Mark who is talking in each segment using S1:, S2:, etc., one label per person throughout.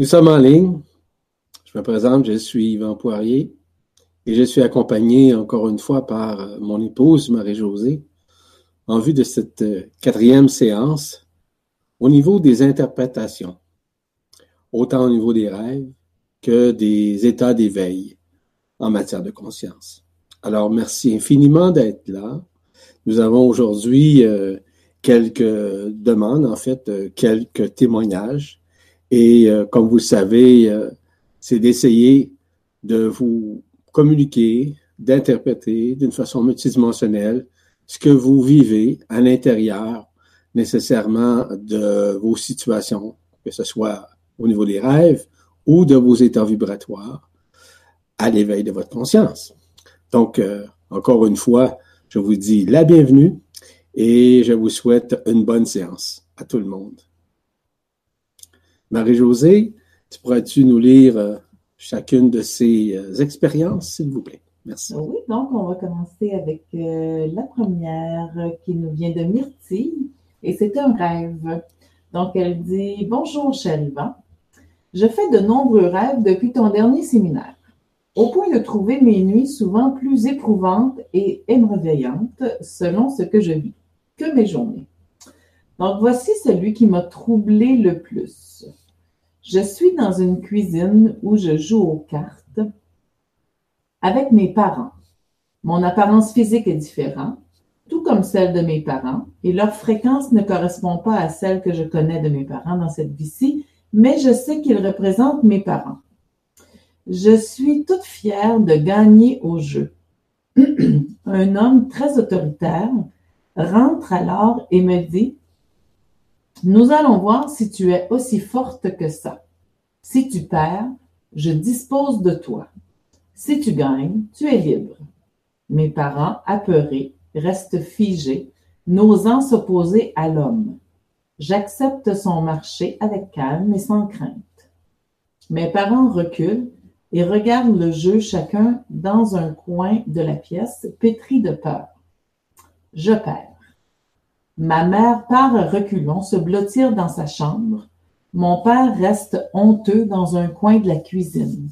S1: Nous sommes en ligne. Je me présente, je suis Yvan Poirier et je suis accompagné encore une fois par euh, mon épouse Marie-Josée en vue de cette euh, quatrième séance au niveau des interprétations, autant au niveau des rêves que des états d'éveil en matière de conscience. Alors, merci infiniment d'être là. Nous avons aujourd'hui euh, quelques demandes, en fait, quelques témoignages et euh, comme vous le savez, euh, c'est d'essayer de vous communiquer, d'interpréter d'une façon multidimensionnelle ce que vous vivez à l'intérieur nécessairement de vos situations, que ce soit au niveau des rêves ou de vos états vibratoires à l'éveil de votre conscience. Donc, euh, encore une fois, je vous dis la bienvenue et je vous souhaite une bonne séance à tout le monde. Marie-Josée, tu pourrais-tu nous lire euh, chacune de ces euh, expériences, s'il vous plaît? Merci.
S2: Oui, donc on va commencer avec euh, la première qui nous vient de Myrtille et c'est un rêve. Donc elle dit Bonjour Chalivan, je fais de nombreux rêves depuis ton dernier séminaire, au point de trouver mes nuits souvent plus éprouvantes et émerveillantes selon ce que je vis que mes journées. Donc voici celui qui m'a troublé le plus. Je suis dans une cuisine où je joue aux cartes avec mes parents. Mon apparence physique est différente, tout comme celle de mes parents, et leur fréquence ne correspond pas à celle que je connais de mes parents dans cette vie-ci, mais je sais qu'ils représentent mes parents. Je suis toute fière de gagner au jeu. Un homme très autoritaire rentre alors et me dit nous allons voir si tu es aussi forte que ça. Si tu perds, je dispose de toi. Si tu gagnes, tu es libre. Mes parents, apeurés, restent figés, n'osant s'opposer à l'homme. J'accepte son marché avec calme et sans crainte. Mes parents reculent et regardent le jeu chacun dans un coin de la pièce, pétri de peur. Je perds. Ma mère part à reculons se blottir dans sa chambre. Mon père reste honteux dans un coin de la cuisine.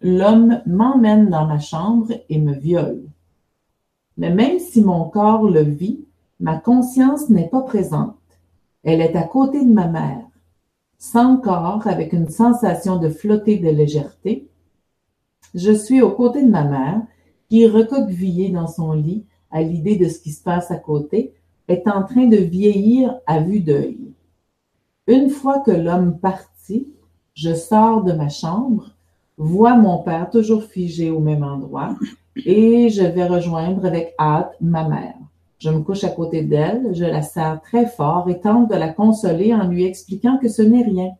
S2: L'homme m'emmène dans ma chambre et me viole. Mais même si mon corps le vit, ma conscience n'est pas présente. Elle est à côté de ma mère, sans corps, avec une sensation de flotter de légèreté. Je suis aux côtés de ma mère, qui est dans son lit à l'idée de ce qui se passe à côté, est en train de vieillir à vue d'œil. Une fois que l'homme partit, je sors de ma chambre, vois mon père toujours figé au même endroit et je vais rejoindre avec hâte ma mère. Je me couche à côté d'elle, je la serre très fort et tente de la consoler en lui expliquant que ce n'est rien.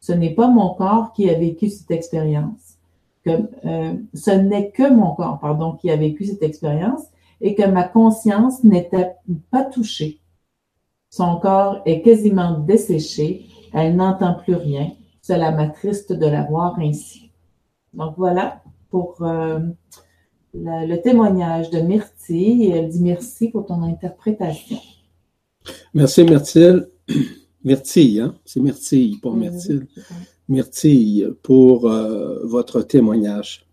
S2: Ce n'est pas mon corps qui a vécu cette expérience. Que, euh, ce n'est que mon corps, pardon, qui a vécu cette expérience et que ma conscience n'était pas touchée. Son corps est quasiment desséché, elle n'entend plus rien. Cela m'attriste de la voir ainsi. Donc voilà pour euh, le, témoignage de Myrtille et elle dit merci pour ton interprétation.
S1: Merci Myrtille. Myrtille, hein? C'est Myrtille, pas Myrtille. Myrtille pour euh, votre témoignage.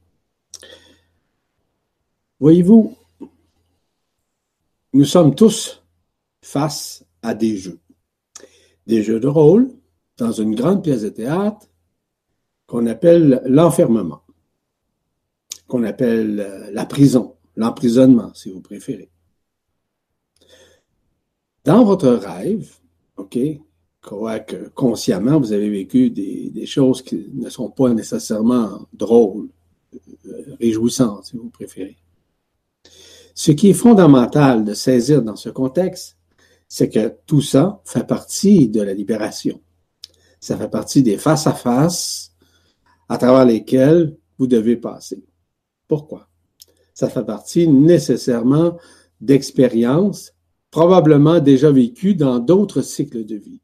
S1: Voyez-vous, nous sommes tous face à des jeux. Des jeux de rôle dans une grande pièce de théâtre qu'on appelle l'enfermement, qu'on appelle euh, la prison, l'emprisonnement, si vous préférez. Dans votre rêve, OK, que consciemment, vous avez vécu des, des, choses qui ne sont pas nécessairement drôles, euh, réjouissantes, si vous préférez. Ce qui est fondamental de saisir dans ce contexte, c'est que tout ça fait partie de la libération. Ça fait partie des face-à-face -à, travers lesquels vous devez passer. Pourquoi? Ça fait partie nécessairement d'expériences probablement déjà vécues dans d'autres cycles de vie.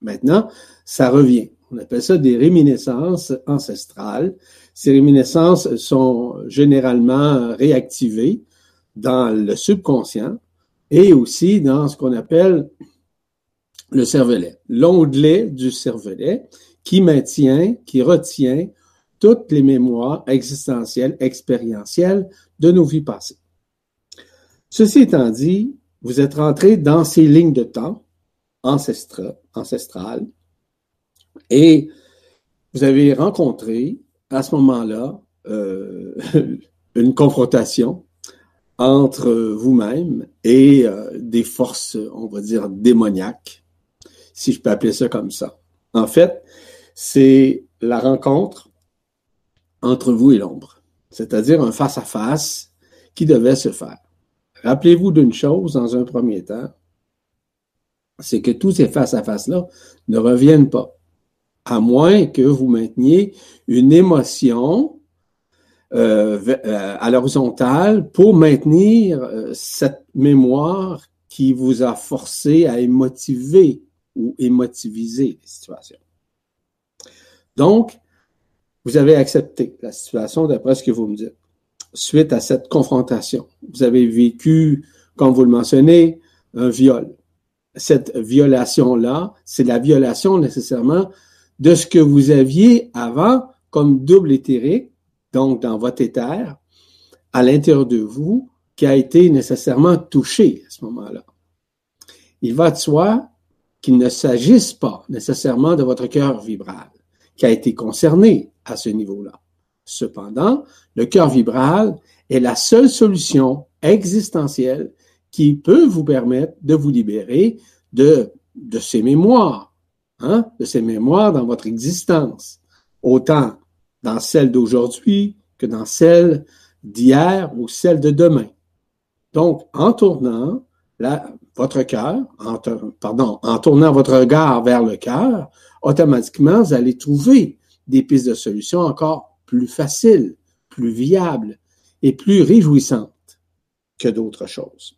S1: Maintenant, ça revient. On appelle ça des réminiscences ancestrales. Ces réminiscences sont généralement réactivées dans le subconscient et aussi dans ce qu'on appelle le cervelet, l'onglet du cervelet qui maintient, qui retient toutes les mémoires existentielles, expérientielles de nos vies passées. Ceci étant dit, vous êtes rentré dans ces lignes de temps ancestrales et vous avez rencontré à ce moment-là euh, une confrontation entre vous-même et euh, des forces, on va dire, démoniaques, si je peux appeler ça comme ça. En fait, c'est la rencontre entre vous et l'ombre, c'est-à-dire un face-à-face qui devait se faire. Rappelez-vous d'une chose dans un premier temps, c'est que tous ces face-à-face-là ne reviennent pas, à moins que vous mainteniez une émotion euh, euh, à l'horizontale pour maintenir euh, cette mémoire qui vous a forcé à émotiver ou émotiviser les situations. Donc, vous avez accepté la situation d'après ce que vous me dites. Suite à cette confrontation, vous avez vécu, comme vous le mentionnez, un viol. Cette violation-là, c'est la violation nécessairement de ce que vous aviez avant comme double éthérique donc dans votre éther, à l'intérieur de vous, qui a été nécessairement touché à ce moment-là. Il va de soi qu'il ne s'agisse pas nécessairement de votre cœur vibral, qui a été concerné à ce niveau-là. Cependant, le cœur vibral est la seule solution existentielle qui peut vous permettre de vous libérer de, de ces mémoires, hein, de ces mémoires dans votre existence, autant dans celle d'aujourd'hui que dans celle d'hier ou celle de demain. Donc, en tournant votre cœur, pardon, en tournant votre regard vers le cœur, automatiquement, vous allez trouver des pistes de solutions encore plus faciles, plus viables et plus réjouissantes que d'autres choses.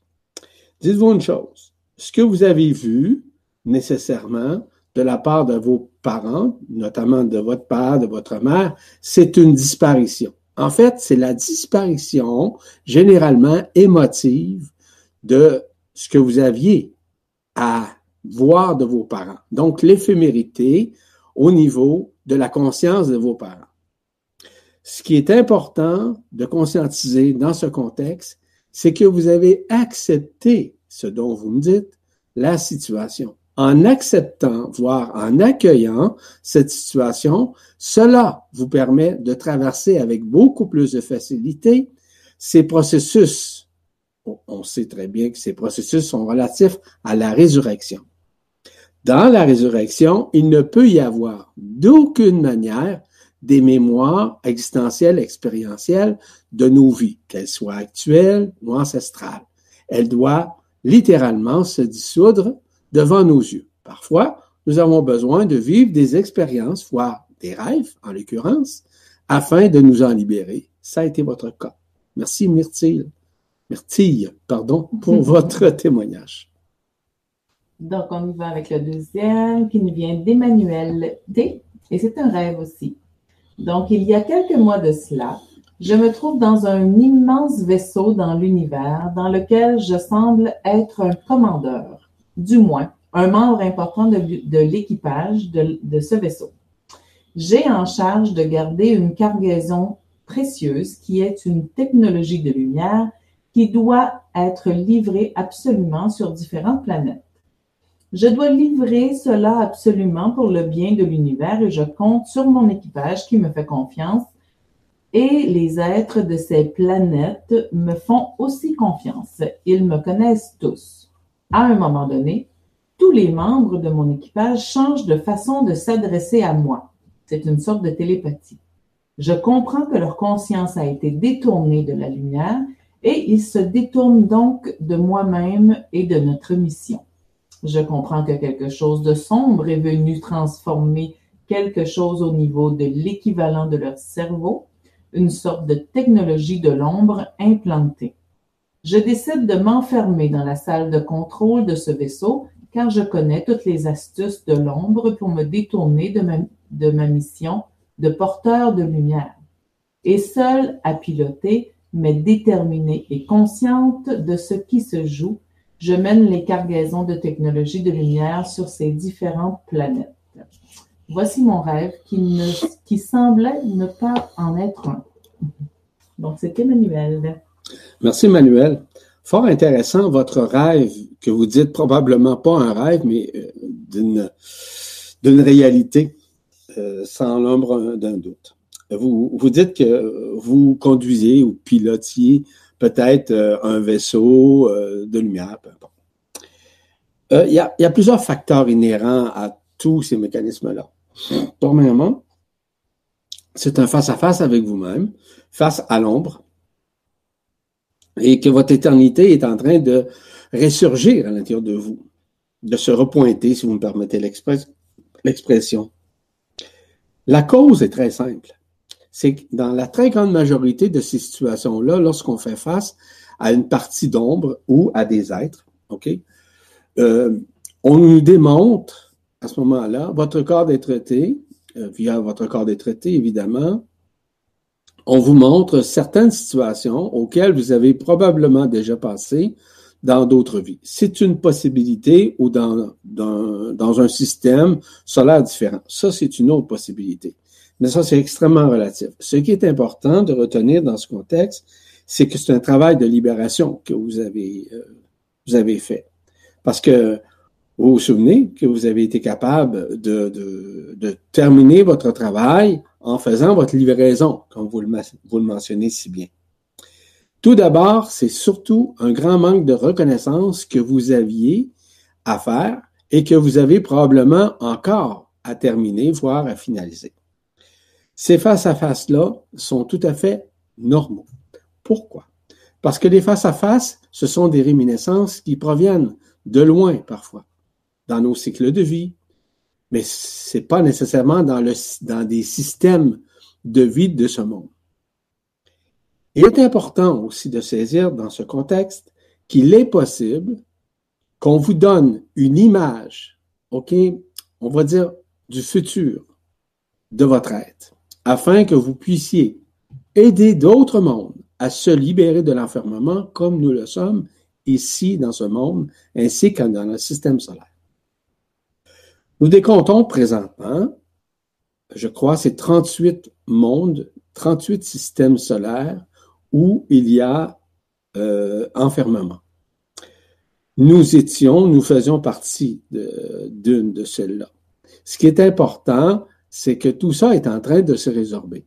S1: Dites-vous une chose, ce que vous avez vu nécessairement de la part de vos parents, notamment de votre père, de votre mère, c'est une disparition. En fait, c'est la disparition généralement émotive de ce que vous aviez à voir de vos parents. Donc, l'éphémérité au niveau de la conscience de vos parents. Ce qui est important de conscientiser dans ce contexte, c'est que vous avez accepté ce dont vous me dites, la situation en acceptant, voire en accueillant cette situation, cela vous permet de traverser avec beaucoup plus de facilité ces processus. On sait très bien que ces processus sont relatifs à la résurrection. Dans la résurrection, il ne peut y avoir d'aucune manière des mémoires existentielles, expérientielles de nos vies, qu'elles soient actuelles ou ancestrales. Elle doit littéralement se dissoudre devant nos yeux. Parfois, nous avons besoin de vivre des expériences, voire des rêves en l'occurrence, afin de nous en libérer. Ça a été votre cas. Merci Myrtille, Myrtille, pardon, pour votre témoignage.
S2: Donc, on y va avec le deuxième qui nous vient d'Emmanuel D. Et c'est un rêve aussi. Donc, il y a quelques mois de cela, je me trouve dans un immense vaisseau dans l'univers dans lequel je semble être un commandeur du moins un membre important de, l'équipage de, ce vaisseau. J'ai en charge de garder une cargaison précieuse qui est une technologie de lumière qui doit être livrée absolument sur différentes planètes. Je dois livrer cela absolument pour le bien de l'univers et je compte sur mon équipage qui me fait confiance et les êtres de ces planètes me font aussi confiance. Ils me connaissent tous à un moment donné, tous les membres de mon équipage changent de façon de s'adresser à moi. C'est une sorte de télépathie. Je comprends que leur conscience a été détournée de la lumière et ils se détournent donc de moi-même et de notre mission. Je comprends que quelque chose de sombre est venu transformer quelque chose au niveau de l'équivalent de leur cerveau, une sorte de technologie de l'ombre implantée. Je décide de m'enfermer dans la salle de contrôle de ce vaisseau car je connais toutes les astuces de l'ombre pour me détourner de ma, mission de porteur de lumière. Et seule à piloter, mais déterminée et consciente de ce qui se joue, je mène les cargaisons de technologie de lumière sur ces différentes planètes. Voici mon rêve qui, ne, qui semblait ne pas en être un. Donc, c'est Emmanuel.
S1: Merci, Emmanuel. Fort intéressant, votre rêve, que vous dites probablement pas un rêve, mais euh, d'une, d'une réalité, euh, sans l'ombre d'un doute. Vous, vous dites que vous conduisez ou pilotiez peut-être euh, un vaisseau de lumière, peu importe. Il y, a, y, a, plusieurs facteurs inhérents à tous ces mécanismes-là. Premièrement, c'est un face-à-face avec vous-même, face à l'ombre, et que votre éternité est en train de ressurgir à l'intérieur de vous, de se repointer, si vous me permettez l'expression. La cause est très simple. C'est que dans la très grande majorité de ces situations-là, lorsqu'on fait face à une partie d'ombre ou à des êtres, OK, euh, on nous démontre à ce moment-là votre corps des traités, euh, via votre corps des traités, évidemment, on vous montre certaines situations auxquelles vous avez probablement déjà passé dans d'autres vies. C'est une possibilité ou dans, un système solaire différent. Ça, c'est une autre possibilité. Mais ça, c'est extrêmement relatif. Ce qui est important de retenir dans ce contexte, c'est que c'est un travail de libération que vous avez, euh, vous avez fait. Parce que vous vous souvenez que vous avez été capable de, de, de terminer votre travail en faisant votre livraison, comme vous le, mentionnez si bien. Tout d'abord, c'est surtout un grand manque de reconnaissance que vous aviez à faire et que vous avez probablement encore à terminer, voire à finaliser. Ces face-à-face-là sont tout à fait normaux. Pourquoi? Parce que les face-à-face, ce sont des réminiscences qui proviennent de loin parfois, dans nos cycles de vie, mais c'est pas nécessairement dans, des systèmes de vie de ce monde. Il est important aussi de saisir dans ce contexte qu'il est possible qu'on vous donne une image, on va dire du futur de votre être, afin que vous puissiez aider d'autres mondes à se libérer de l'enfermement comme nous le sommes ici dans ce monde, ainsi que dans le système solaire. Nous décomptons présentement, je crois, c'est 38 mondes, 38 systèmes solaires où il y a euh, enfermement. Nous étions, nous faisions partie d'une de, celles-là. Ce qui est important, c'est que tout ça est en train de se résorber.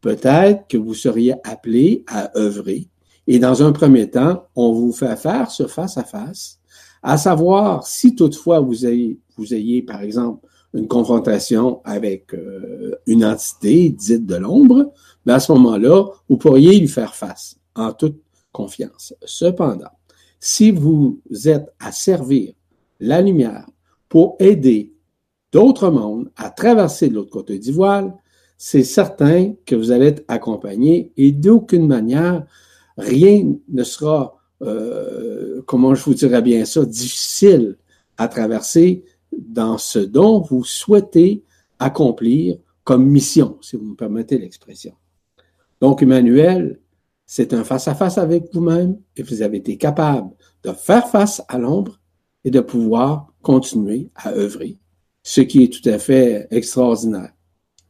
S1: Peut-être que vous seriez appelé à œuvrer et dans un premier temps, on vous fait faire ce face-à-face, à savoir si toutefois vous ayez vous ayez, par exemple, une confrontation avec euh, une entité dite de l'ombre, mais à ce moment-là, vous pourriez lui faire face en toute confiance. Cependant, si vous êtes à servir la lumière pour aider d'autres mondes à traverser de l'autre côté du voile, c'est certain que vous allez être accompagné et d'aucune manière, rien ne sera, euh, comment je vous dirais bien ça, difficile à traverser dans ce dont vous souhaitez accomplir comme mission, si vous me permettez l'expression. Donc, Emmanuel, c'est un face-à-face avec vous-même et vous avez été capable de faire face à l'ombre et de pouvoir continuer à œuvrer, ce qui est tout à fait extraordinaire.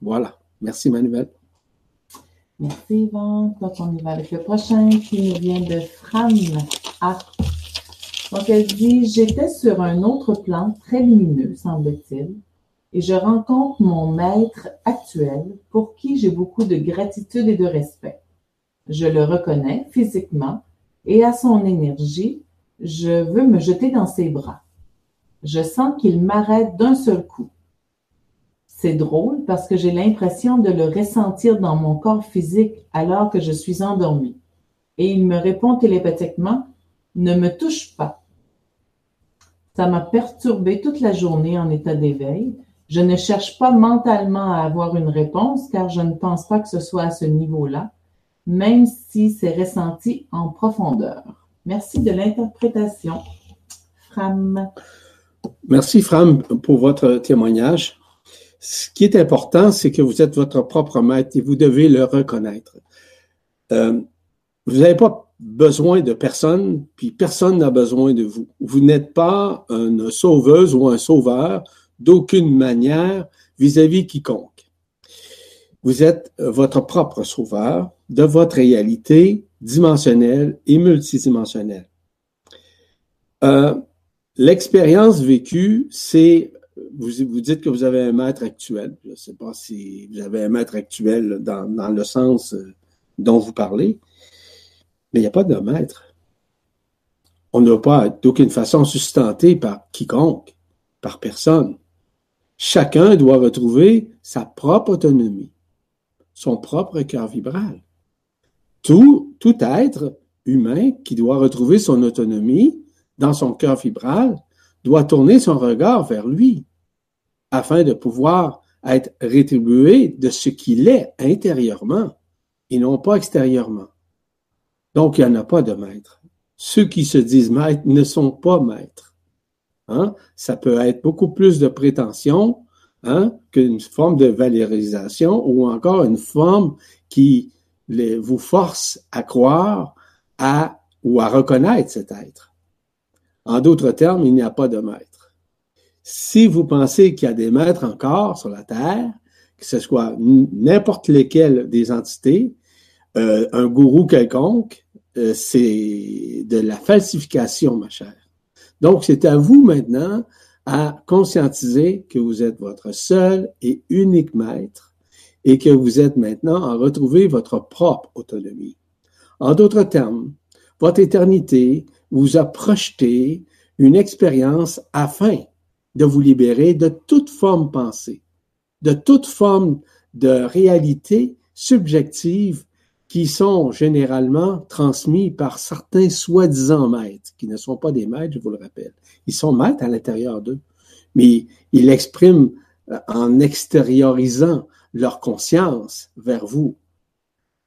S1: Voilà. Merci, Emmanuel.
S2: Merci, Yvan. Donc, on y va avec le prochain qui nous vient de Fran A. Donc, elle dit, j'étais sur un autre plan très lumineux, semble-t-il, et je rencontre mon maître actuel pour qui j'ai beaucoup de gratitude et de respect. Je le reconnais physiquement et à son énergie, je veux me jeter dans ses bras. Je sens qu'il m'arrête d'un seul coup. C'est drôle parce que j'ai l'impression de le ressentir dans mon corps physique alors que je suis endormie. Et il me répond télépathiquement ne me touche pas. Ça m'a perturbé toute la journée en état d'éveil. Je ne cherche pas mentalement à avoir une réponse car je ne pense pas que ce soit à ce niveau-là, même si c'est ressenti en profondeur. Merci de l'interprétation. Fram.
S1: Merci, Fram, pour votre témoignage. Ce qui est important, c'est que vous êtes votre propre maître et vous devez le reconnaître. Euh, vous n'avez pas besoin de personne, puis personne n'a besoin de vous. Vous n'êtes pas une sauveuse ou un sauveur d'aucune manière vis-à-vis quiconque. Vous êtes votre propre sauveur de votre réalité dimensionnelle et multidimensionnelle. Euh, L'expérience vécue, c'est vous, dites que vous avez un maître actuel. Je ne sais pas si vous avez un maître actuel dans, le sens euh, dont vous parlez, mais il n'y a pas de maître. On ne va pas d'aucune façon sustenté par quiconque, par personne. Chacun doit retrouver sa propre autonomie, son propre cœur vibral. Tout, tout être humain qui doit retrouver son autonomie dans son cœur vibral doit tourner son regard vers lui afin de pouvoir être rétribué de ce qu'il est intérieurement et non pas extérieurement. Donc, il n'y en a pas de maître. Ceux qui se disent maîtres ne sont pas maîtres. Hein? Ça peut être beaucoup plus de prétention hein, qu'une forme de valorisation ou encore une forme qui vous force à croire à ou à reconnaître cet être. En d'autres termes, il n'y a pas de maître. Si vous pensez qu'il y a des maîtres encore sur la Terre, que ce soit n'importe lesquels des entités, euh, un gourou quelconque, euh, c'est de la falsification, ma chère. Donc, c'est à vous maintenant à conscientiser que vous êtes votre seul et unique maître et que vous êtes maintenant à retrouver votre propre autonomie. En d'autres termes, votre éternité vous a projeté une expérience afin de vous libérer de toute forme pensée, de toute forme de réalité subjective qui sont généralement transmis par certains soi-disant maîtres, qui ne sont pas des maîtres, je vous le rappelle. Ils sont maîtres à l'intérieur d'eux, mais ils l'expriment euh, en extériorisant leur conscience vers vous.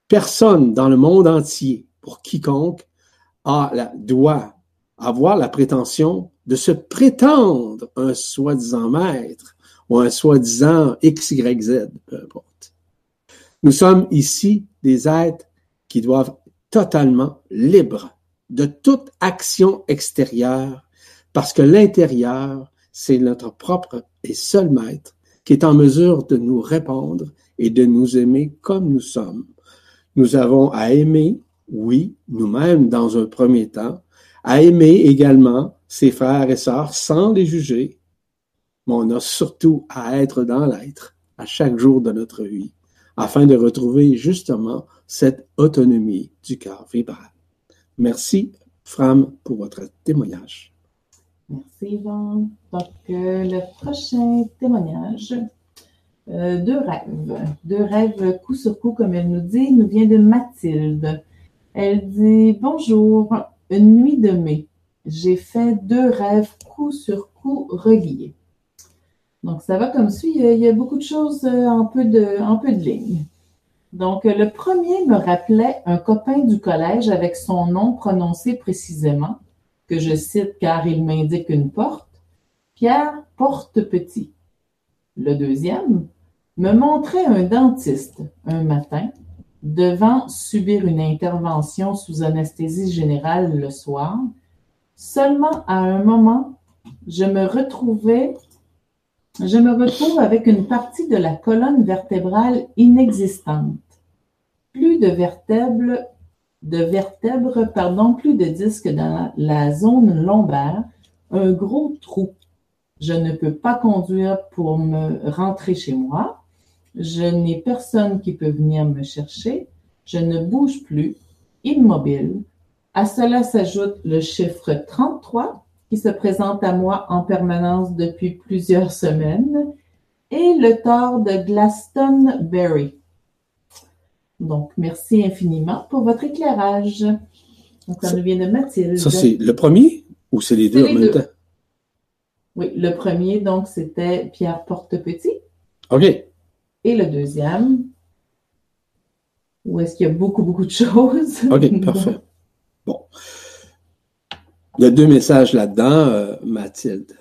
S1: Personne dans le monde entier, pour quiconque, a la, doit avoir la prétention de se prétendre un soi-disant maître ou un soi-disant X, Y, Z, peu importe. Nous sommes ici des êtres qui doivent totalement libres de toute action extérieure parce que l'intérieur, c'est notre propre et seul maître qui est en mesure de nous répondre et de nous aimer comme nous sommes. Nous avons à aimer oui, nous-mêmes dans un premier temps, à aimer également ses frères et sœurs sans les juger, mais on a surtout à être dans l'être à chaque jour de notre vie, afin de retrouver justement cette autonomie du cœur vibral. Merci, Fram, pour votre témoignage.
S2: Merci, Yvan. Donc, euh, le prochain témoignage, euh, deux rêves. Deux rêves coup sur coup, comme elle nous dit, nous vient de Mathilde. Elle dit Bonjour, une nuit de mai. J'ai fait deux rêves coup sur coup reliés. Donc, ça va comme suit. Il y a beaucoup de choses euh, en peu de, en peu de lignes. Donc, le premier me rappelait un copain du collège avec son nom prononcé précisément, que je cite car il m'indique une porte, Pierre Porte-Petit. Le deuxième me montrait un dentiste un matin devant subir une intervention sous anesthésie générale le soir, seulement à un moment, je me retrouvais, je me retrouve avec une partie de la colonne vertébrale inexistante. Plus de vertèbres, de vertèbres, pardon, plus de disques dans la zone lombaire, un gros trou. Je ne peux pas conduire pour me rentrer chez moi. Je n'ai personne qui peut venir me chercher. Je ne bouge plus, immobile. À cela s'ajoute le chiffre 33 qui se présente à moi en permanence depuis plusieurs semaines et le tort de Glastonbury. Donc, merci infiniment pour votre éclairage. Donc, ça nous vient de Mathilde.
S1: Ça, c'est le premier ou c'est les deux en même temps?
S2: Oui, le premier, donc, c'était Pierre Portepetit.
S1: OK.
S2: Et le deuxième, où est-ce qu'il y a beaucoup, beaucoup de choses?
S1: OK, parfait. Il y a deux messages là-dedans, euh, Mathilde.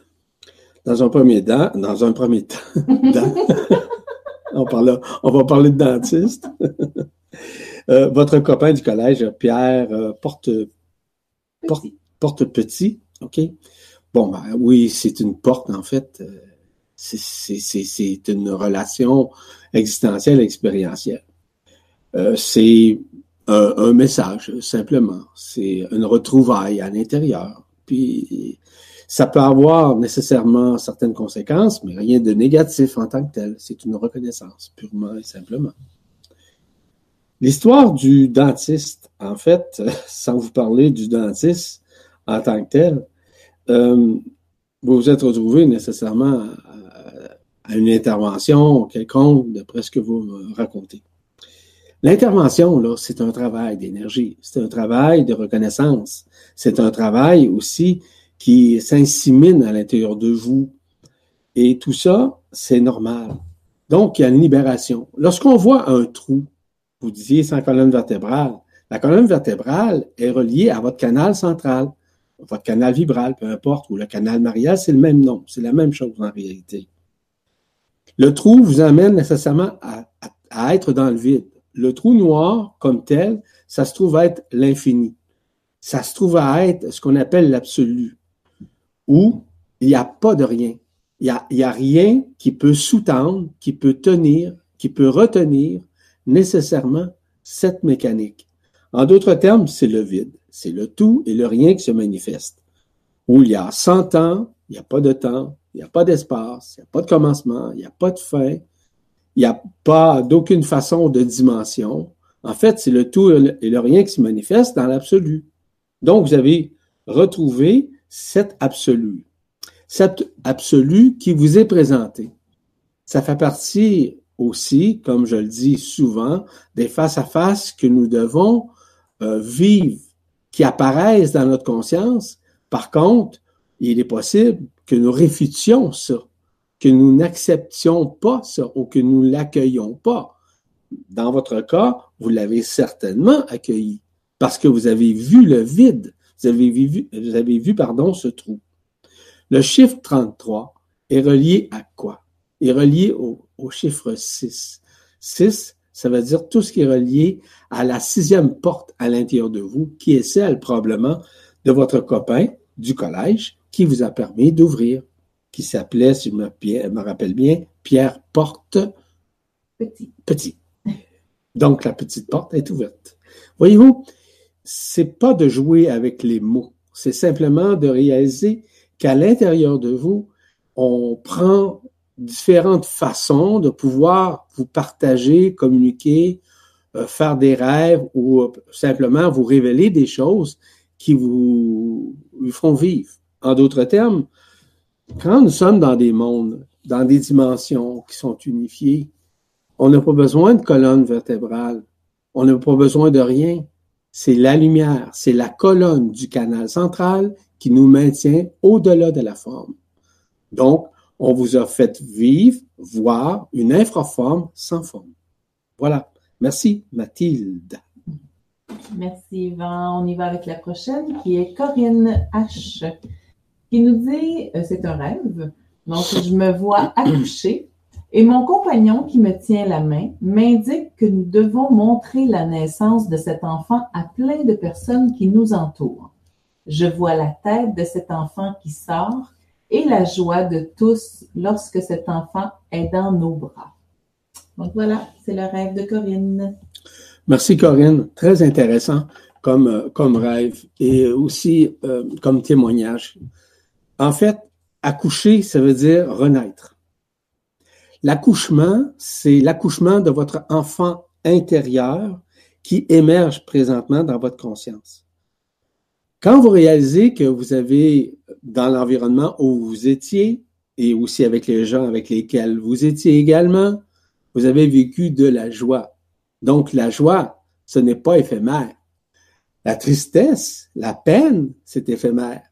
S1: Dans un premier temps, dans un premier temps, on, on va parler de dentiste. Euh, votre copain du collège, Pierre euh, Porte, Porte, Porte Petit, OK? Bon, ben, oui, c'est une porte, en fait C'est une relation existentielle, expérientielle. C'est un, message, simplement. C'est une retrouvaille à l'intérieur. Puis, ça peut avoir nécessairement certaines conséquences, mais rien de négatif en tant que tel. C'est une reconnaissance, purement et simplement. L'histoire du dentiste, en fait, sans vous parler du dentiste en tant que tel, euh, vous vous êtes retrouvé nécessairement à, une intervention quelconque, d'après ce que vous racontez. L'intervention, c'est un travail d'énergie, c'est un travail de reconnaissance, c'est un travail aussi qui s'insimine à l'intérieur de vous. Et tout ça, c'est normal. Donc, il y a une libération. Lorsqu'on voit un trou, vous disiez sans colonne vertébrale, la colonne vertébrale est reliée à votre canal central votre canal vibral, peu importe, ou le canal marial, c'est le même nom. C'est la même chose en réalité. Le trou vous amène nécessairement à, être dans le vide. Le trou noir, comme tel, ça se trouve à être l'infini. Ça se trouve à être ce qu'on appelle l'absolu, où il n'y a pas de rien. Il n'y a, rien qui peut sous-tendre, qui peut tenir, qui peut retenir nécessairement cette mécanique. En d'autres termes, c'est le vide. C'est le tout et le rien qui se manifeste. Où il y a 100 ans, il n'y a pas de temps, il n'y a pas d'espace, il n'y a pas de commencement, il n'y a pas de fin, il n'y a pas d'aucune façon de dimension. En fait, c'est le tout et le rien qui se manifeste dans l'absolu. Donc, vous avez retrouvé cet absolu. Cet absolu qui vous est présenté. Ça fait partie aussi, comme je le dis souvent, des face-à-face que nous devons euh, vivre qui apparaissent dans notre conscience. Par contre, il est possible que nous réfutions ça, que nous n'acceptions pas ça ou que nous l'accueillons pas. Dans votre cas, vous l'avez certainement accueilli parce que vous avez vu le vide, vous avez vu, vous avez vu pardon, ce trou. Le chiffre 33 est relié à quoi? Est relié au, au chiffre 6. 6, ça veut dire tout ce qui est relié à la sixième porte à l'intérieur de vous, qui est celle probablement de votre copain du collège qui vous a permis d'ouvrir, qui s'appelait, si je me, rappelle bien, Pierre Porte
S2: Petit.
S1: Petit. Donc la petite porte est ouverte. Voyez-vous, c'est pas de jouer avec les mots, c'est simplement de réaliser qu'à l'intérieur de vous, on prend différentes façons de pouvoir vous partager, communiquer, euh, faire des rêves ou euh, simplement vous révéler des choses qui vous, vous font vivre. En d'autres termes, quand nous sommes dans des mondes, dans des dimensions qui sont unifiées, on n'a pas besoin de colonne vertébrale. On n'a pas besoin de rien. C'est la lumière, c'est la colonne du canal central qui nous maintient au-delà de la forme. Donc, on vous a fait vivre, voir une infraforme sans forme. Voilà. Merci, Mathilde.
S2: Merci, Yvan. On y va avec la prochaine, qui est Corinne H., qui nous dit euh, c'est un rêve. Donc, je me vois accoucher et mon compagnon qui me tient la main m'indique que nous devons montrer la naissance de cet enfant à plein de personnes qui nous entourent. Je vois la tête de cet enfant qui sort et la joie de tous lorsque cet enfant est dans nos bras. Donc voilà, c'est le rêve de Corinne.
S1: Merci Corinne, très intéressant comme, euh, comme rêve et aussi euh, comme témoignage. En fait, accoucher, ça veut dire renaître. L'accouchement, c'est l'accouchement de votre enfant intérieur qui émerge présentement dans votre conscience. Quand vous réalisez que vous avez, dans l'environnement où vous étiez, et aussi avec les gens avec lesquels vous étiez également, vous avez vécu de la joie. Donc la joie, ce n'est pas éphémère. La tristesse, la peine, c'est éphémère.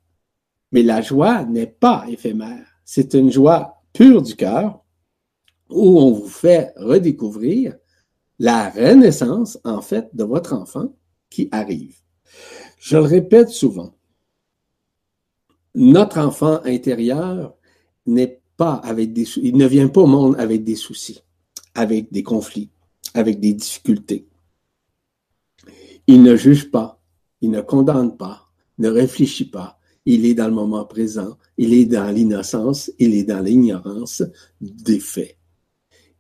S1: Mais la joie n'est pas éphémère. C'est une joie pure du cœur où on vous fait redécouvrir la renaissance, en fait, de votre enfant qui arrive. Je le répète souvent, notre enfant intérieur n'est pas avec des il ne vient pas au monde avec des soucis, avec des conflits, avec des difficultés. Il ne juge pas, il ne condamne pas, ne réfléchit pas, il est dans le moment présent, il est dans l'innocence, il est dans l'ignorance des faits.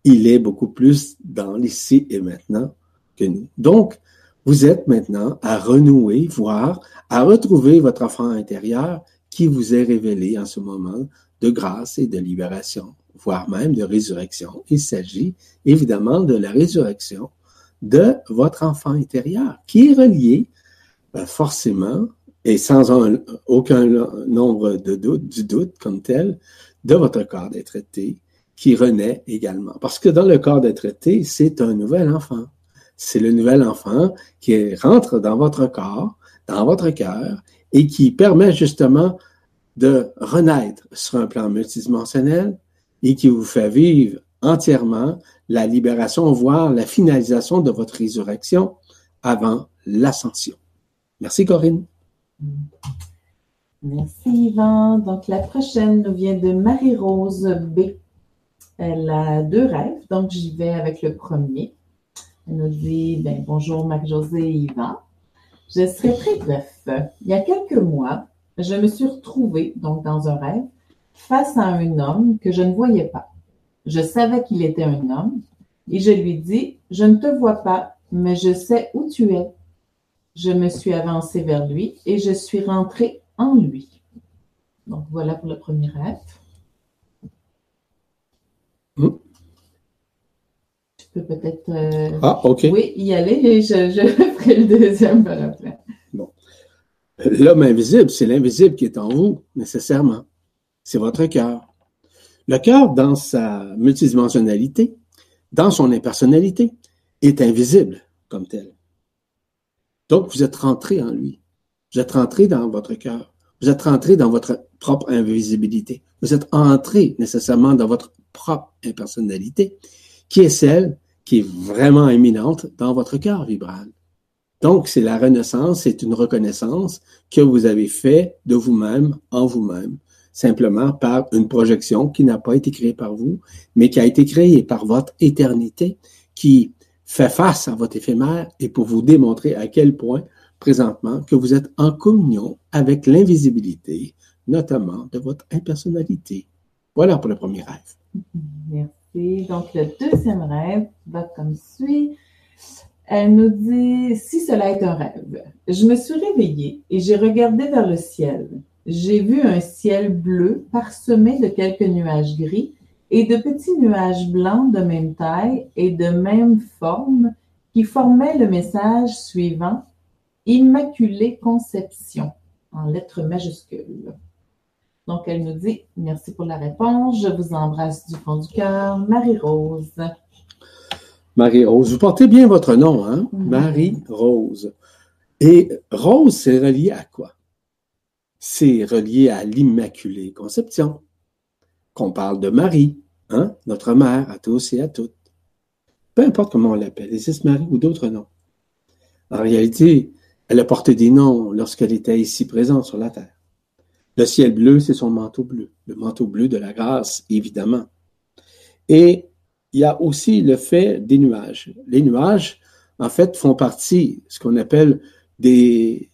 S1: Il est beaucoup plus dans l'ici et maintenant que nous. Donc, vous êtes maintenant à renouer, voire à retrouver votre enfant intérieur qui vous est révélé en ce moment de grâce et de libération, voire même de résurrection. Il s'agit évidemment de la résurrection de votre enfant intérieur, qui est relié ben, forcément et sans aucun nombre de doutes, du doute comme tel, de votre corps d'être qui renaît également. Parce que dans le corps d'être c'est un nouvel enfant. C'est le nouvel enfant qui rentre dans votre corps, dans votre cœur, et qui permet justement de renaître sur un plan multidimensionnel et qui vous fait vivre entièrement la libération, voire la finalisation de votre résurrection avant l'ascension. Merci Corinne.
S2: Merci Yvan. Donc la prochaine nous vient de Marie-Rose B. Elle a deux rêves, donc j'y vais avec le premier. Elle nous dit ben, Bonjour Marie-Josée et Yvan. Je serai très bref. Il y a quelques mois, je me suis retrouvée, donc dans un rêve, face à un homme que je ne voyais pas. Je savais qu'il était un homme et je lui dis, je ne te vois pas, mais je sais où tu es. Je me suis avancée vers lui et je suis rentrée en lui. Donc voilà pour le premier rêve. Hmm? Tu peux peut-être euh,
S1: ah,
S2: oui, y aller et je, je ferai le deuxième par après.
S1: Bon. L'homme invisible, c'est l'invisible qui est en vous, nécessairement. C'est votre cœur. Le cœur, dans sa multidimensionnalité, dans son impersonnalité, est invisible comme tel. Donc, vous êtes rentré en lui. Vous êtes rentré dans votre cœur. Vous êtes rentré dans votre propre invisibilité. Vous êtes entré nécessairement dans votre propre impersonnalité, qui est celle qui est vraiment éminente dans votre cœur vibral. Donc, c'est la renaissance, c'est une reconnaissance que vous avez fait de vous-même en vous-même simplement par une projection qui n'a pas été créée par vous, mais qui a été créée par votre éternité, qui fait face à votre éphémère et pour vous démontrer à quel point, présentement, que vous êtes en communion avec l'invisibilité, notamment de votre impersonnalité. Voilà pour le premier rêve.
S2: Merci. Donc, le deuxième rêve va comme suit. Elle nous dit, si cela est un rêve, je me suis réveillée et j'ai regardé vers le ciel. J'ai vu un ciel bleu parsemé de quelques nuages gris et de petits nuages blancs de même taille et de même forme qui formaient le message suivant Immaculée Conception en lettres majuscules. Donc, elle nous dit Merci pour la réponse. Je vous embrasse du fond du cœur. Marie-Rose.
S1: Marie-Rose, vous portez bien votre nom, hein? Marie-Rose. Et Rose, c'est relié à quoi? c'est relié à l'Immaculée Conception, qu'on parle de Marie, hein, notre mère à tous et à toutes. Peu importe comment on l'appelle, existe Marie ou d'autres noms. En réalité, elle a porté des noms lorsqu'elle était ici présente sur la terre. Le ciel bleu, c'est son manteau bleu, le manteau bleu de la grâce, évidemment. Et il y a aussi le fait des nuages. Les nuages, en fait, font partie, ce qu'on appelle des,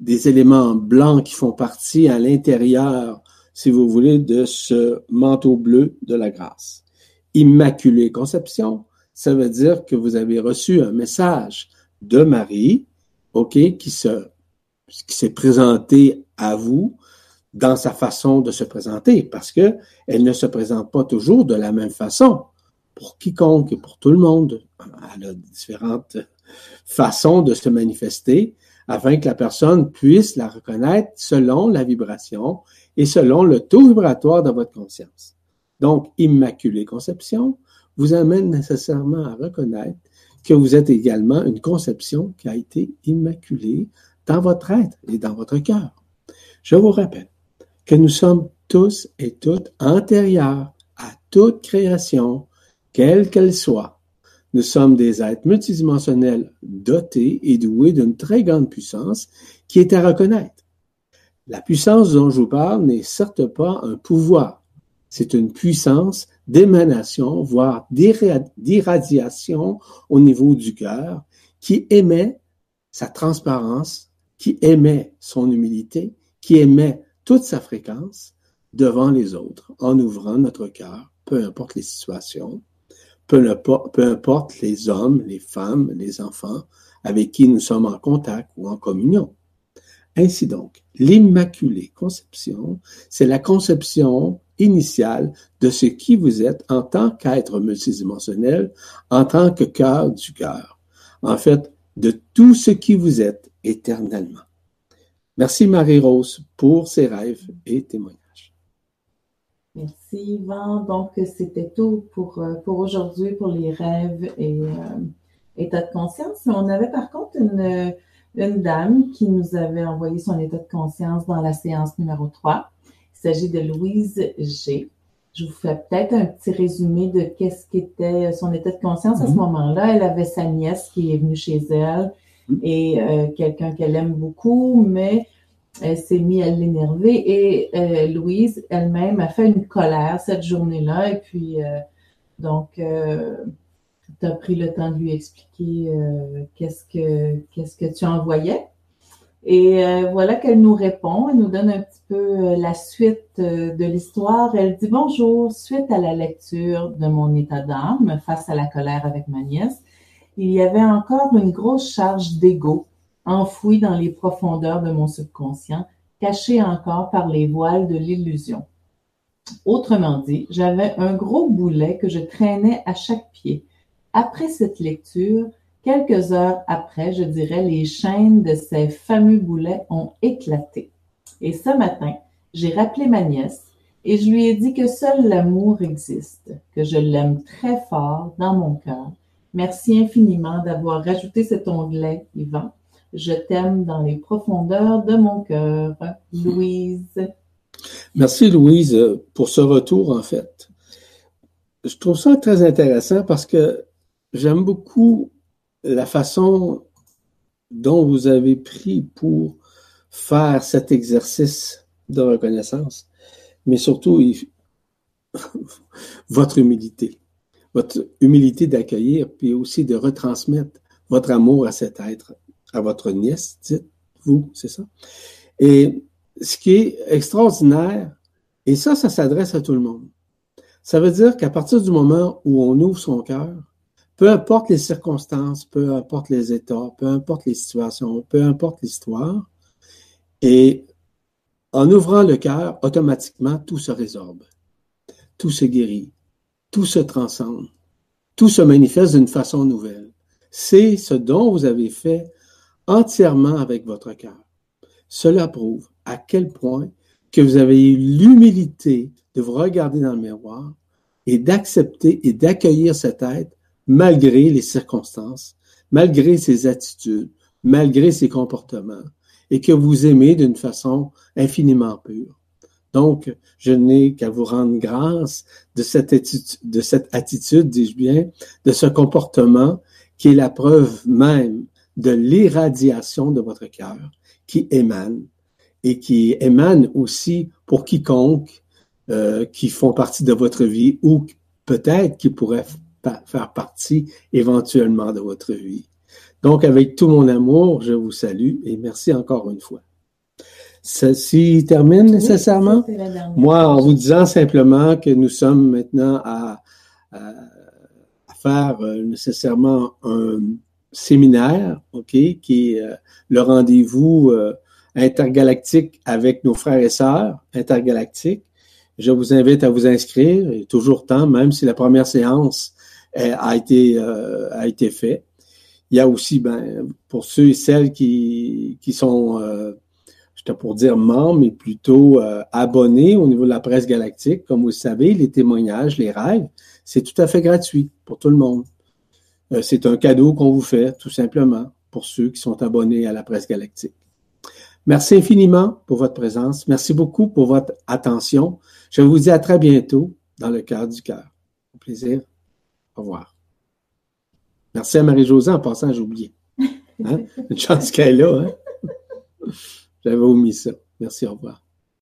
S1: des éléments blancs qui font partie à l'intérieur, si vous voulez, de ce manteau bleu de la grâce. Immaculée conception, ça veut dire que vous avez reçu un message de Marie, OK, qui se, qui s'est présenté à vous dans sa façon de se présenter, parce que elle ne se présente pas toujours de la même façon pour quiconque et pour tout le monde. Elle a différentes façons de se manifester afin que la personne puisse la reconnaître selon la vibration et selon le taux vibratoire de votre conscience. Donc, Immaculée Conception vous amène nécessairement à reconnaître que vous êtes également une conception qui a été immaculée dans votre être et dans votre cœur. Je vous rappelle que nous sommes tous et toutes antérieurs à toute création, quelle qu'elle soit, nous sommes des êtres multidimensionnels dotés et doués d'une très grande puissance qui est à reconnaître. La puissance dont je vous parle n'est certes pas un pouvoir, c'est une puissance d'émanation, voire d'irradiation au niveau du cœur qui émet sa transparence, qui émet son humilité, qui émet toute sa fréquence devant les autres, en ouvrant notre cœur, peu importe les situations, peu importe les hommes, les femmes, les enfants avec qui nous sommes en contact ou en communion. Ainsi donc, l'Immaculée Conception, c'est la conception initiale de ce qui vous êtes en tant qu'être multidimensionnel, en tant que cœur du cœur. En fait, de tout ce qui vous êtes éternellement. Merci Marie-Rose pour ces rêves et témoignages.
S2: Merci Yvan. Donc, c'était tout pour, euh, pour aujourd'hui, pour les rêves et euh, état de conscience. On avait par contre une, une dame qui nous avait envoyé son état de conscience dans la séance numéro 3. Il s'agit de Louise G. Je vous fais peut-être un petit résumé de qu'est-ce qu'était son état de conscience à ce mhm. moment-là. Elle avait sa nièce qui est venue chez elle mhm. et euh, quelqu'un qu'elle aime beaucoup, mais elle s'est mise à l'énerver et euh, Louise elle-même a fait une colère cette journée-là et puis euh, donc tu as pris le temps de lui expliquer qu'est-ce que que tu envoyais. Et euh, voilà qu'elle nous répond, elle nous donne un petit peu euh, la suite euh, de l'histoire. Elle dit bonjour, suite à la lecture de mon état d'âme face à la colère avec ma nièce, il y avait encore une grosse charge d'ego enfouie dans les profondeurs de mon subconscient, cachée encore par les voiles de l'illusion. Autrement dit, j'avais un gros boulet que je traînais à chaque pied. Après cette lecture, Quelques heures après, je dirais, les chaînes de ces fameux boulets ont éclaté. Et ce matin, j'ai rappelé ma nièce et je lui ai dit que seul l'amour existe, que je l'aime très fort dans mon cœur. Merci infiniment d'avoir rajouté cet onglet, Yvan. Je t'aime dans les profondeurs de mon cœur. Louise.
S1: Merci, Louise, pour ce retour, en fait. Je trouve ça très intéressant parce que j'aime beaucoup la façon dont vous avez pris pour faire cet exercice de reconnaissance, mais surtout votre humilité, votre humilité d'accueillir, puis aussi de retransmettre votre amour à cet être, à votre nièce, dites-vous, c'est ça? Et ce qui est extraordinaire, et ça, ça s'adresse à tout le monde. Ça veut dire qu'à partir du moment où on ouvre son cœur, peu importe les circonstances, peu importe les états, peu importe les situations, peu importe l'histoire, et en ouvrant le cœur, automatiquement, tout se résorbe, tout se guérit, tout se transcende, tout se manifeste d'une façon nouvelle. C'est ce dont vous avez fait entièrement avec votre cœur. Cela prouve à quel point que vous avez eu l'humilité de vous regarder dans le miroir et d'accepter et d'accueillir cet être malgré les circonstances, malgré ses attitudes, malgré ses comportements, et que vous aimez d'une façon infiniment pure. Donc, je n'ai qu'à vous rendre grâce de cette attitude, dis-je bien, de ce comportement qui est la preuve même de l'irradiation de votre cœur, qui émane et qui émane aussi pour quiconque euh, qui font partie de votre vie ou peut-être qui pourrait faire partie éventuellement de votre vie. Donc, avec tout mon amour, je vous salue et merci encore une fois. Ceci termine nécessairement? Moi, en vous disant simplement que nous sommes maintenant à, faire euh, nécessairement un séminaire, OK, qui est euh, le rendez-vous euh, intergalactique avec nos frères et sœurs intergalactiques. Je vous invite à vous inscrire, et toujours temps, même si la première séance a été, euh, a été fait. Il y a aussi, ben, pour ceux et celles qui, qui sont, euh, je pour dire membres, mais plutôt abonnés au niveau de la presse galactique, comme vous le savez, les témoignages, les rêves, c'est tout à fait gratuit pour tout le monde. c'est un cadeau qu'on vous fait, tout simplement, pour ceux qui sont abonnés à la presse galactique. Merci infiniment pour votre présence. Merci beaucoup pour votre attention. Je vous dis à très bientôt dans le cœur du cœur. Au plaisir. Au revoir. Merci à Marie-Josée. En passant, j'ai oublié. Hein? Une chance qu'elle est là. Hein? J'avais omis ça. Merci, au revoir.